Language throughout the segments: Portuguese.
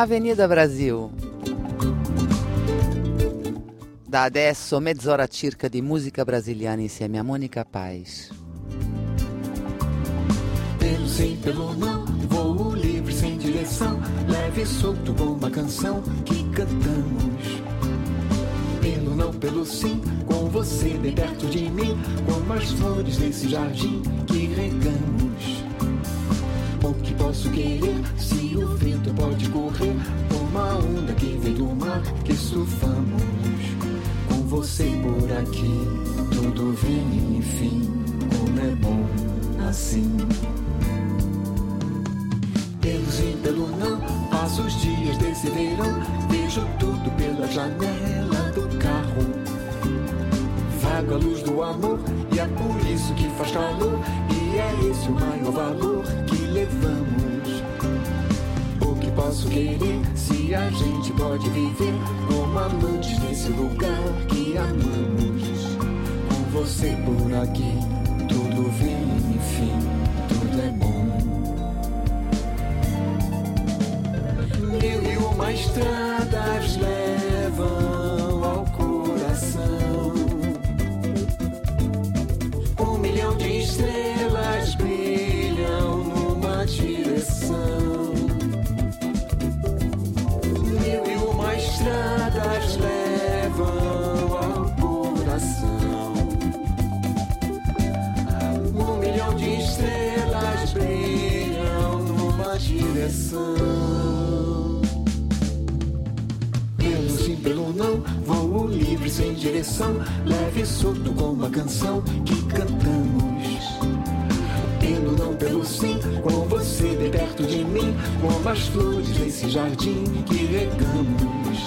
Avenida Brasil. Da adesso mezz'ora circa di musica brasiliana insieme a Mônica Paz. Pelo sim, pelo não, voo livre sem direção, leve e solto com uma canção que cantamos. Pelo não, pelo sim, com você bem perto de mim, como as flores desse jardim que regamos. O que posso querer se o vento pode correr? Uma onda que vem do mar que surfamos. Com você por aqui, tudo vem enfim. Como é bom assim. Pelo sim, pelo não, passo os dias desse verão. Vejo tudo pela janela do carro. Vago a luz do amor, e é por isso que faz calor. E é esse o maior valor posso querer se a gente pode viver como amantes nesse lugar que amamos? Com você por aqui, tudo vem, enfim, tudo é bom. Mil e uma estradas levam sem direção, leve e solto com uma canção que cantamos. Pelo não, pelo sim, com você bem perto de mim, como as flores desse jardim que regamos.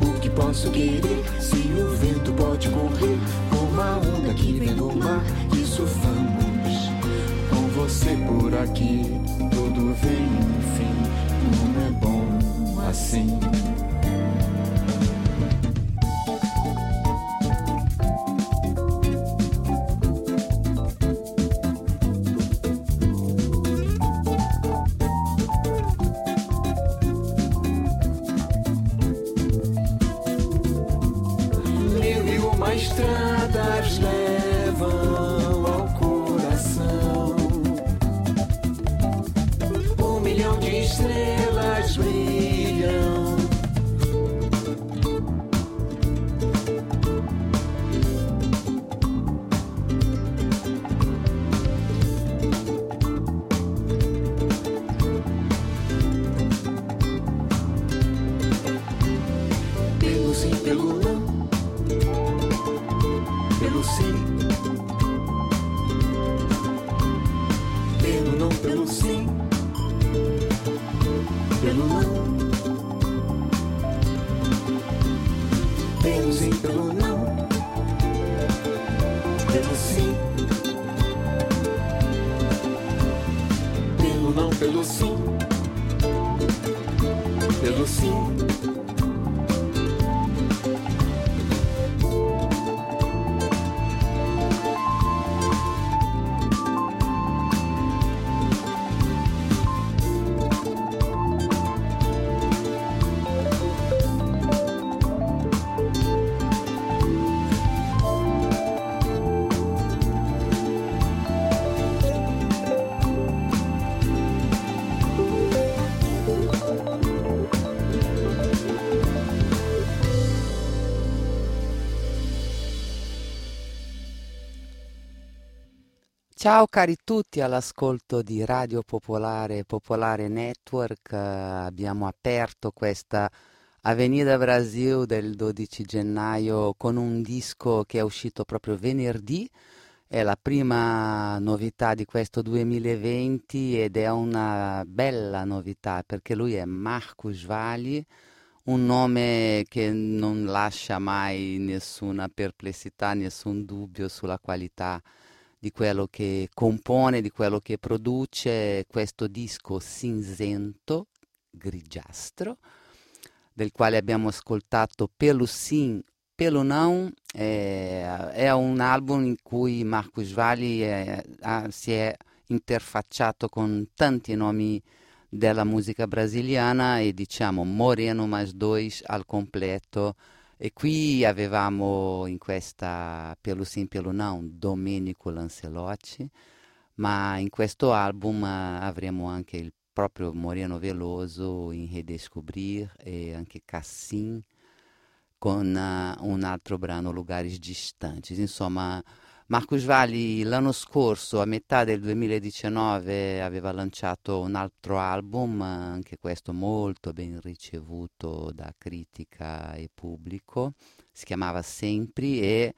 O que posso querer se o vento pode correr, como a onda que vem do mar que surfamos. Com você por aqui, tudo vem, enfim, como é bom assim. Ciao cari tutti all'ascolto di Radio Popolare Popolare Network. Abbiamo aperto questa Avenida Brasil del 12 gennaio con un disco che è uscito proprio venerdì. È la prima novità di questo 2020 ed è una bella novità perché lui è Marcus Vali, un nome che non lascia mai nessuna perplessità, nessun dubbio sulla qualità di quello che compone, di quello che produce questo disco cinzento, grigiastro, del quale abbiamo ascoltato Pelo Sim, Pelo Não. È, è un album in cui Marcus Valli è- ha- si è interfacciato con tanti nomi della musica brasiliana e diciamo Moreno mais dois al completo. E qui avevamo in questa Pelo Sim Pelo Não Domenico Lancelotti, ma in questo album avremo anche il proprio Moreno Veloso in Redescobrir e anche Cassim con uh, un altro brano Lugares Distantes. Insomma, Marcus Valli l'anno scorso, a metà del 2019, aveva lanciato un altro album, anche questo molto ben ricevuto da critica e pubblico, si chiamava Sempre e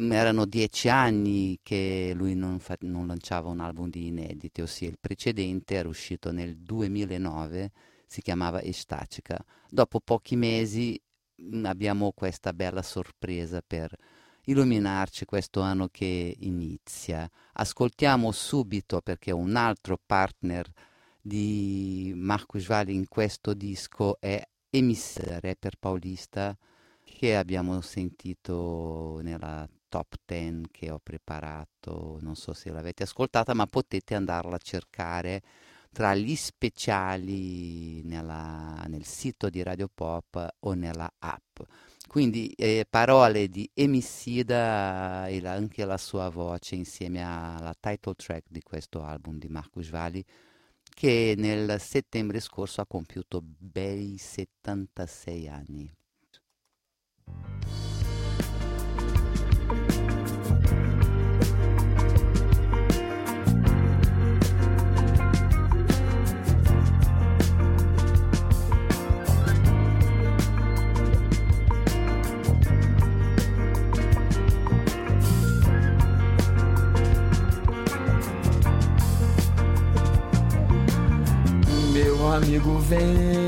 mm, erano dieci anni che lui non, fa- non lanciava un album di inediti, ossia il precedente era uscito nel 2009, si chiamava Estatica. Dopo pochi mesi mm, abbiamo questa bella sorpresa per illuminarci questo anno che inizia. Ascoltiamo subito perché un altro partner di Marcus Valli in questo disco è Emis, rapper paulista, che abbiamo sentito nella top 10 che ho preparato, non so se l'avete ascoltata, ma potete andarla a cercare tra gli speciali nella, nel sito di Radio Pop o nella app. Quindi eh, parole di Emicida e la, anche la sua voce insieme alla title track di questo album di Marcus Valli che nel settembre scorso ha compiuto bei 76 anni. Amigo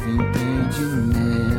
novo entendimento.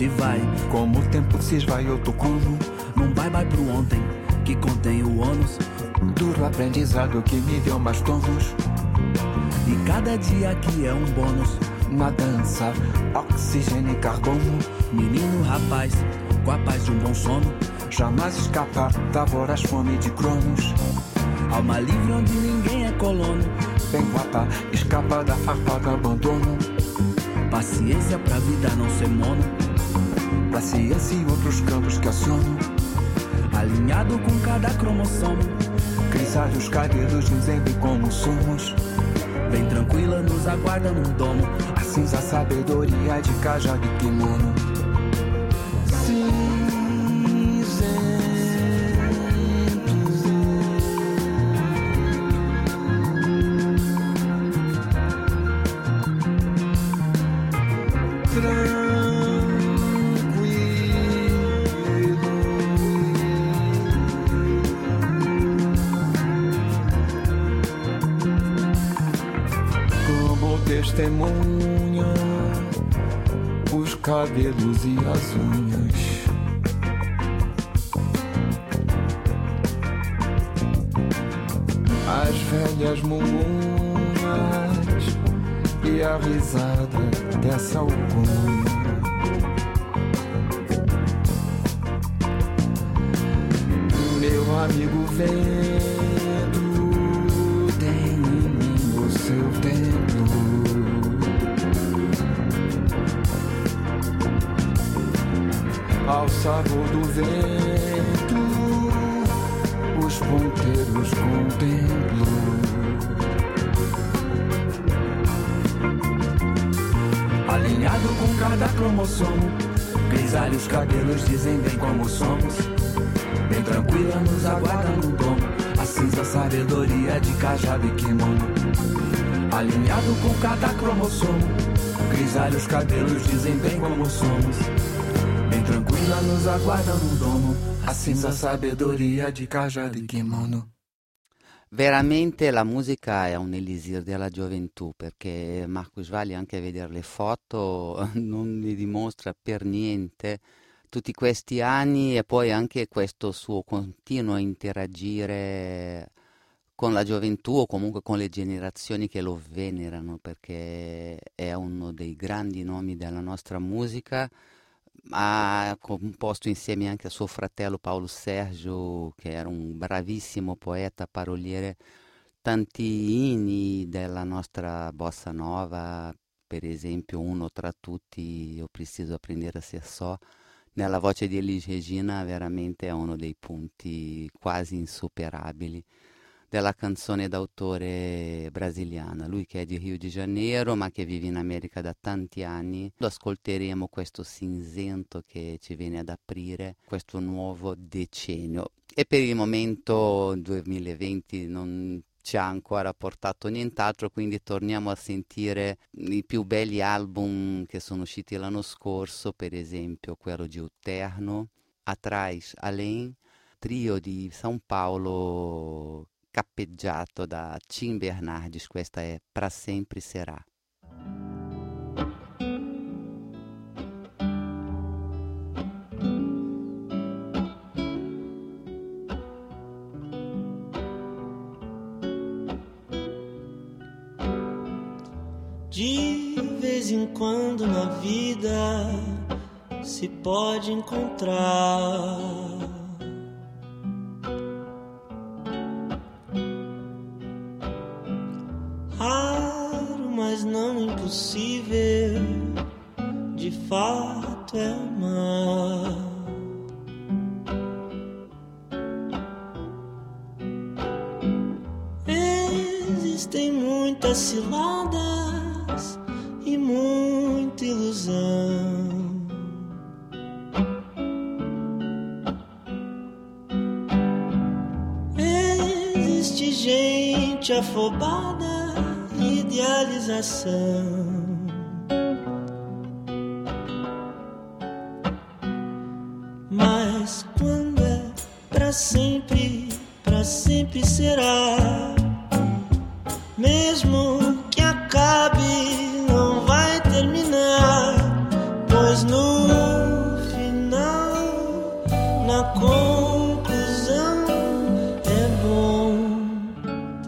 Se vai. Como o tempo se esvai, eu tô como num bye-bye pro ontem que contém o ônus Duro aprendizado que me deu mais tons. E cada dia aqui é um bônus. Uma dança, oxigênio e carbono. Menino, rapaz, com a paz de um bom sono. Jamais escapar da voraz fome de cronos. Alma livre onde ninguém é colono. Vem guapa, escapa da farpa do abandono. Paciência pra vida não ser mono. Pra ciência e outros campos que aciono. Alinhado com cada cromossomo Grisalhos cabelos dizem como somos. Bem tranquila, nos aguarda num domo. A cinza sabedoria de cajado e kimono. Cabelos e as unhas. abelhas mungunas e a risada dessa alcunha. Alinhado com cada cromossomo, grisalhos cabelos dizem bem como somos. Bem tranquila nos aguarda no domo, a cinza sabedoria de cajado e kimono. Alinhado com cada cromossomo, grisalhos cabelos dizem bem como somos. Bem tranquila nos aguarda no domo, a cinza sabedoria di cajado e kimono. Veramente la musica è un elisir della gioventù perché Marcus Valli anche a vedere le foto non mi dimostra per niente tutti questi anni e poi anche questo suo continuo interagire con la gioventù o comunque con le generazioni che lo venerano perché è uno dei grandi nomi della nostra musica ha composto insieme anche a suo fratello Paolo Sergio, che era un bravissimo poeta paroliere, tanti inni della nostra bossa nova, per esempio uno tra tutti, Io preciso apprendere a ser só, nella voce di Elis Regina veramente è uno dei punti quasi insuperabili della canzone d'autore brasiliana, lui che è di Rio de Janeiro ma che vive in America da tanti anni. Ascolteremo questo cinzento che ci viene ad aprire questo nuovo decennio e per il momento 2020 non ci ha ancora portato nient'altro, quindi torniamo a sentire i più belli album che sono usciti l'anno scorso, per esempio quello di Uterno, Atrás Além, trio di São Paulo cappeggiato da Tim Bernardes, questa è Pra Sempre Será. De vez em quando na vida se pode encontrar sempre será. Mesmo que acabe, não vai terminar, pois no final, na conclusão, é bom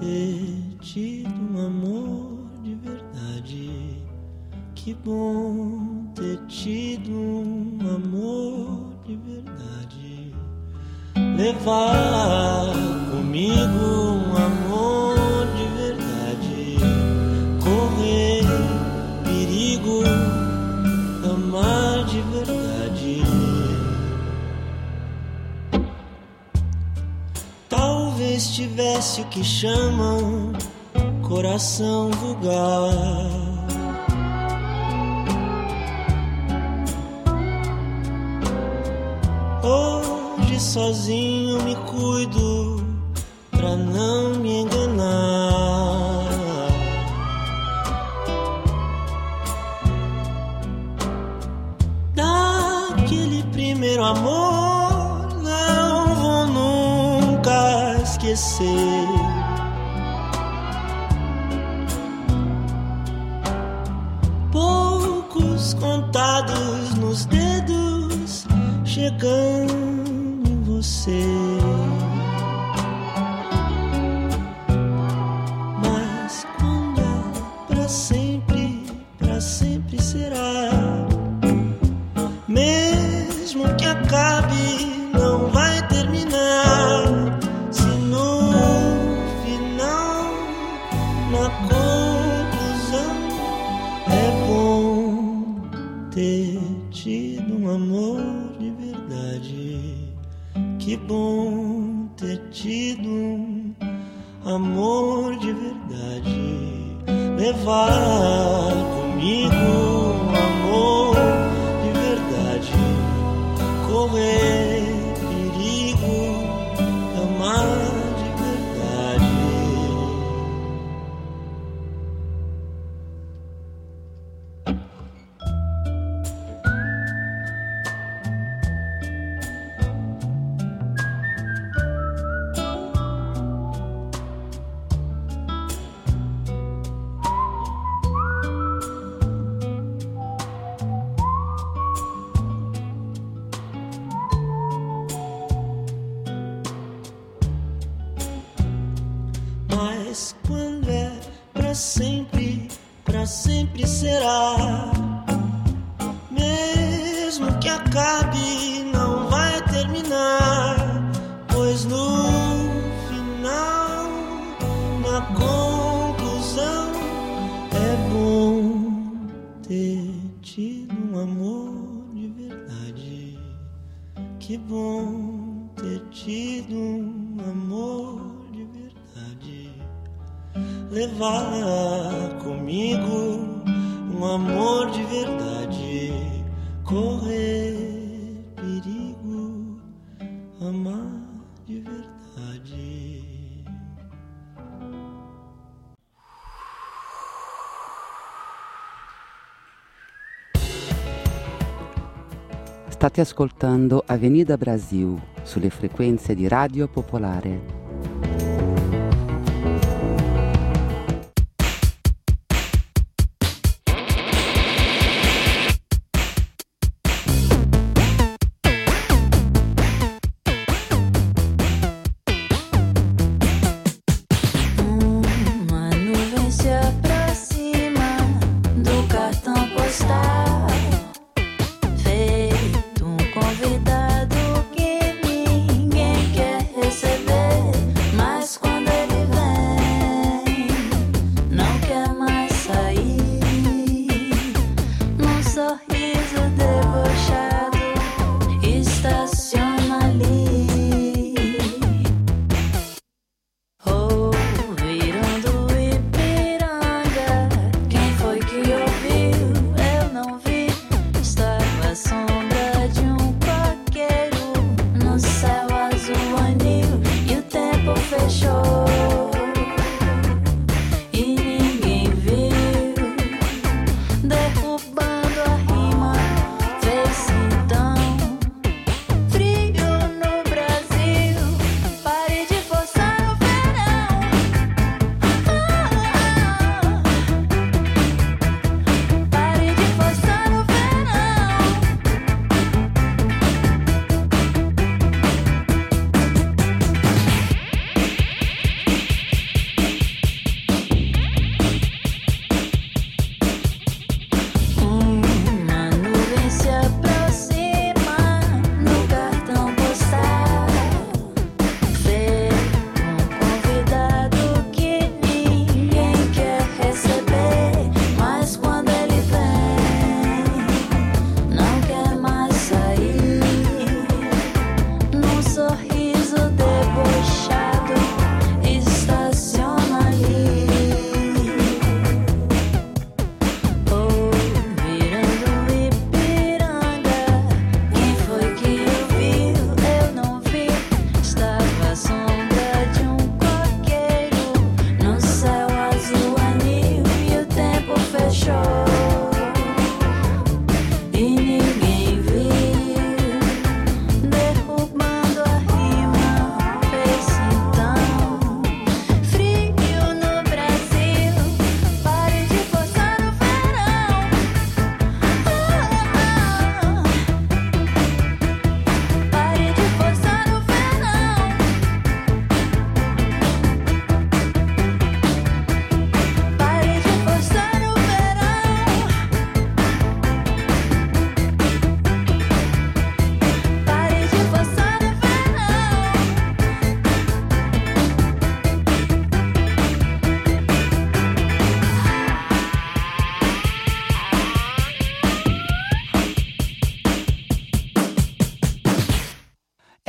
ter tido um amor de verdade. Que bom ter tido um amor de verdade. Levar tivesse o que chamam coração vulgar. Hoje sozinho me cuido pra não me enganar. Daquele primeiro amor esquecer. Poucos contados nos dedos chegando em você. Bom ter tido amor de verdade. Levar comigo amor de verdade. Correr Mesmo que acabe, não vai terminar. Pois no final, na conclusão, é bom ter tido um amor de verdade. Que bom ter tido um amor de verdade. Levar comigo um amor de verdade. Ascoltando Avenida Brasil sulle frequenze di Radio Popolare.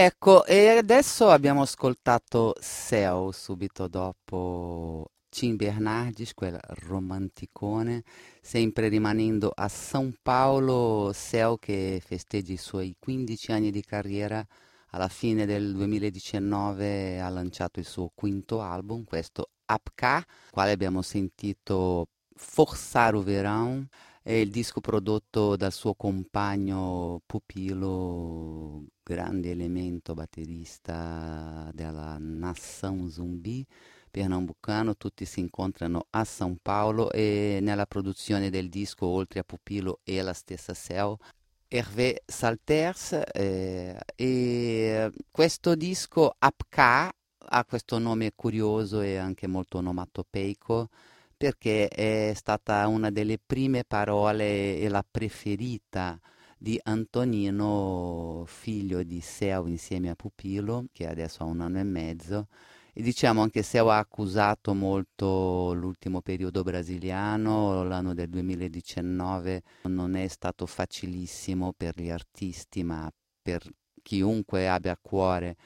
Ecco, e adesso abbiamo ascoltato Seu subito dopo Tim Bernardis, quel romanticone, sempre rimanendo a São Paulo, Seu che festeggia i suoi 15 anni di carriera, alla fine del 2019 ha lanciato il suo quinto album, questo Apka, quale abbiamo sentito Forçar o Verão, è il disco prodotto dal suo compagno pupillo, grande elemento batterista della Nação Zumbi pernambucano, tutti si incontrano a São Paulo e nella produzione del disco, oltre a Pupillo e la stessa Cell, Hervé Salters eh, e questo disco Apka ha questo nome curioso e anche molto onomatopeico perché è stata una delle prime parole e la preferita di Antonino, figlio di Seu insieme a Pupillo, che adesso ha un anno e mezzo. E diciamo anche Seu ha accusato molto l'ultimo periodo brasiliano, l'anno del 2019 non è stato facilissimo per gli artisti, ma per chiunque abbia a cuore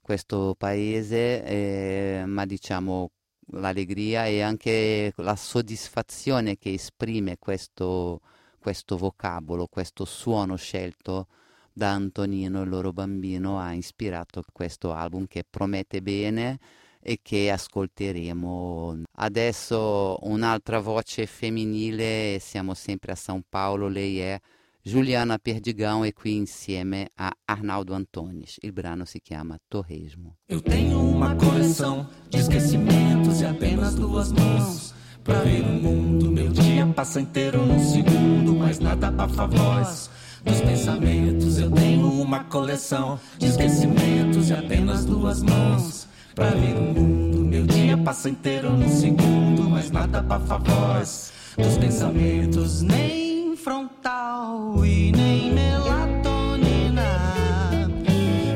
questo paese, eh, ma diciamo l'allegria e anche la soddisfazione che esprime questo, questo vocabolo, questo suono scelto da Antonino, il loro bambino, ha ispirato questo album che promette bene e che ascolteremo. Adesso un'altra voce femminile, siamo sempre a São Paulo, lei è Juliana Perdigão e qui insieme a Arnaldo Antunes. Il brano si chiama Torresmo. Eu tenho uma coleção de esquecimentos e apenas duas mãos. Pra ver o mundo, meu dia passa inteiro num segundo, mas nada abafa a voz dos pensamentos. Eu tenho uma coleção de esquecimentos e apenas duas mãos. Pra ver o mundo, meu dia passa inteiro num segundo, mas nada abafa a voz dos pensamentos. Nem frontal e nem melatonina.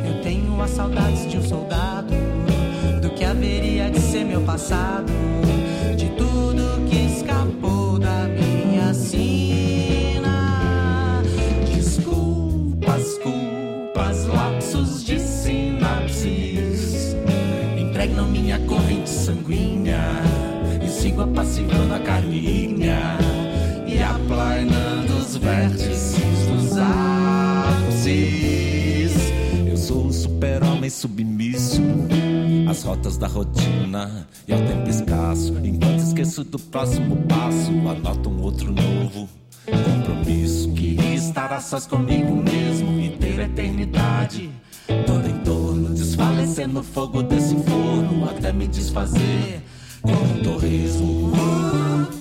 Eu tenho as saudades de um soldado, do que haveria de ser meu passado, apassivando a carninha e aplainando os vértices dos ápices. Eu sou o super-homem submisso às rotas da rotina e ao tempo escasso. Enquanto esqueço do próximo passo, anoto um outro novo compromisso. Queria estar a sós comigo mesmo e ter a eternidade toda em torno, desfalecer no fogo desse forno até me desfazer com torresmo.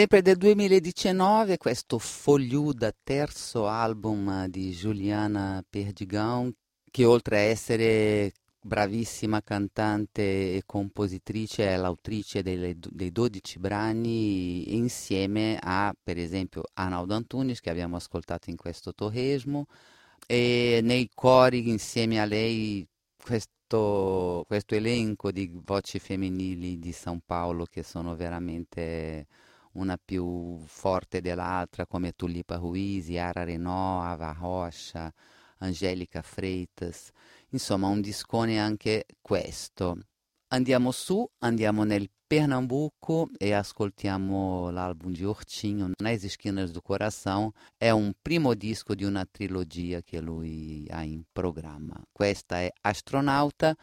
Sempre del 2019 questo fogliuda terzo album di Giuliana Perdigão che oltre a essere bravissima cantante e compositrice, è l'autrice delle, dei 12 brani insieme a, per esempio, Arnaldo Antunes, che abbiamo ascoltato in questo torresmo, e nei cori insieme a lei questo, questo elenco di voci femminili di San Paolo che sono veramente una più forte dell'altra, come Tulipa Ruiz, Yara Renault, Ava Rocha, Angelica Freitas. Insomma, un discone anche questo. Andiamo su, andiamo nel Pernambuco e ascoltiamo l'album di Ortinho, Nas Esquinas do Coração. È un primo disco di una trilogia che lui ha in programma. Questa è Astronauta.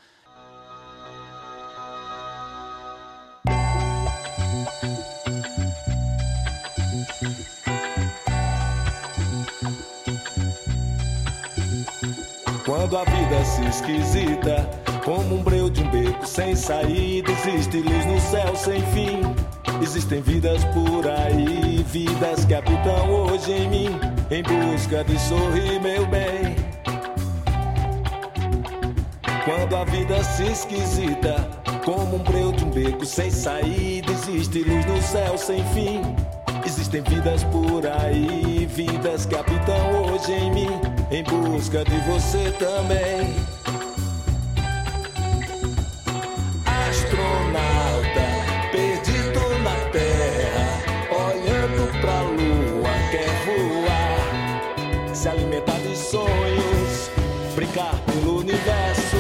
Quando a vida se esquisita, como um breu de um beco sem saída, existe luz no céu sem fim. Existem vidas por aí, vidas que habitam hoje em mim, em busca de sorrir, meu bem. Quando a vida se esquisita, como um breu de um beco sem saída, existe luz no céu sem fim. Existem vidas por aí, vidas que habitam hoje em mim, em busca de você também. Astronauta, perdido na terra, olhando pra lua, quer voar, se alimentar de sonhos, brincar pelo universo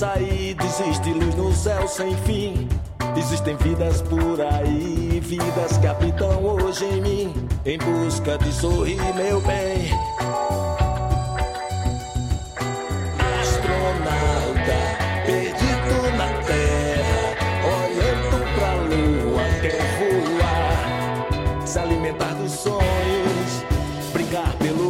saída, existe luz no céu sem fim. Existem vidas por aí, vidas que habitam hoje em mim, em busca de sorrir, meu bem. Astronauta, perdido na terra, olhando pra lua, quer voar, se alimentar dos sonhos, brincar pelo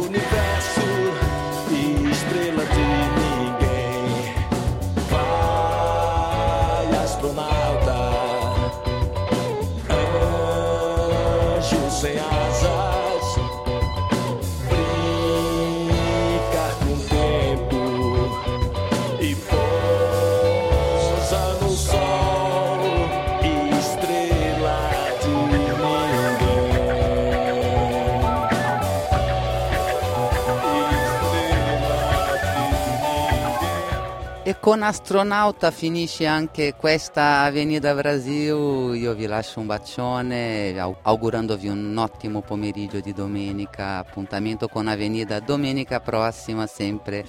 con Astronauta finisce anche questa Avenida Brasil. Io vi lascio un bacione au- augurandovi un ottimo pomeriggio di domenica. Appuntamento con Avenida domenica prossima, sempre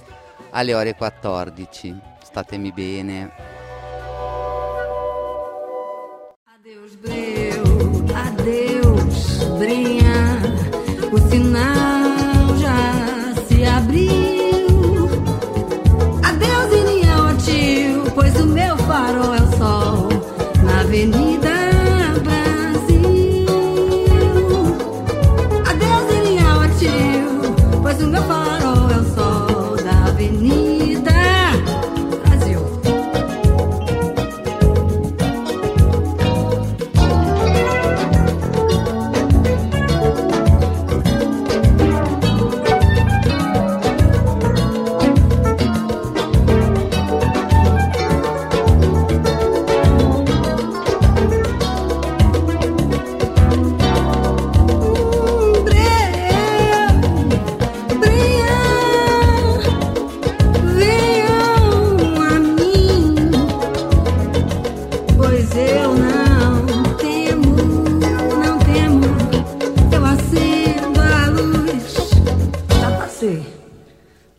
alle ore 14. Statemi bene.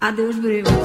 Adeus, breu.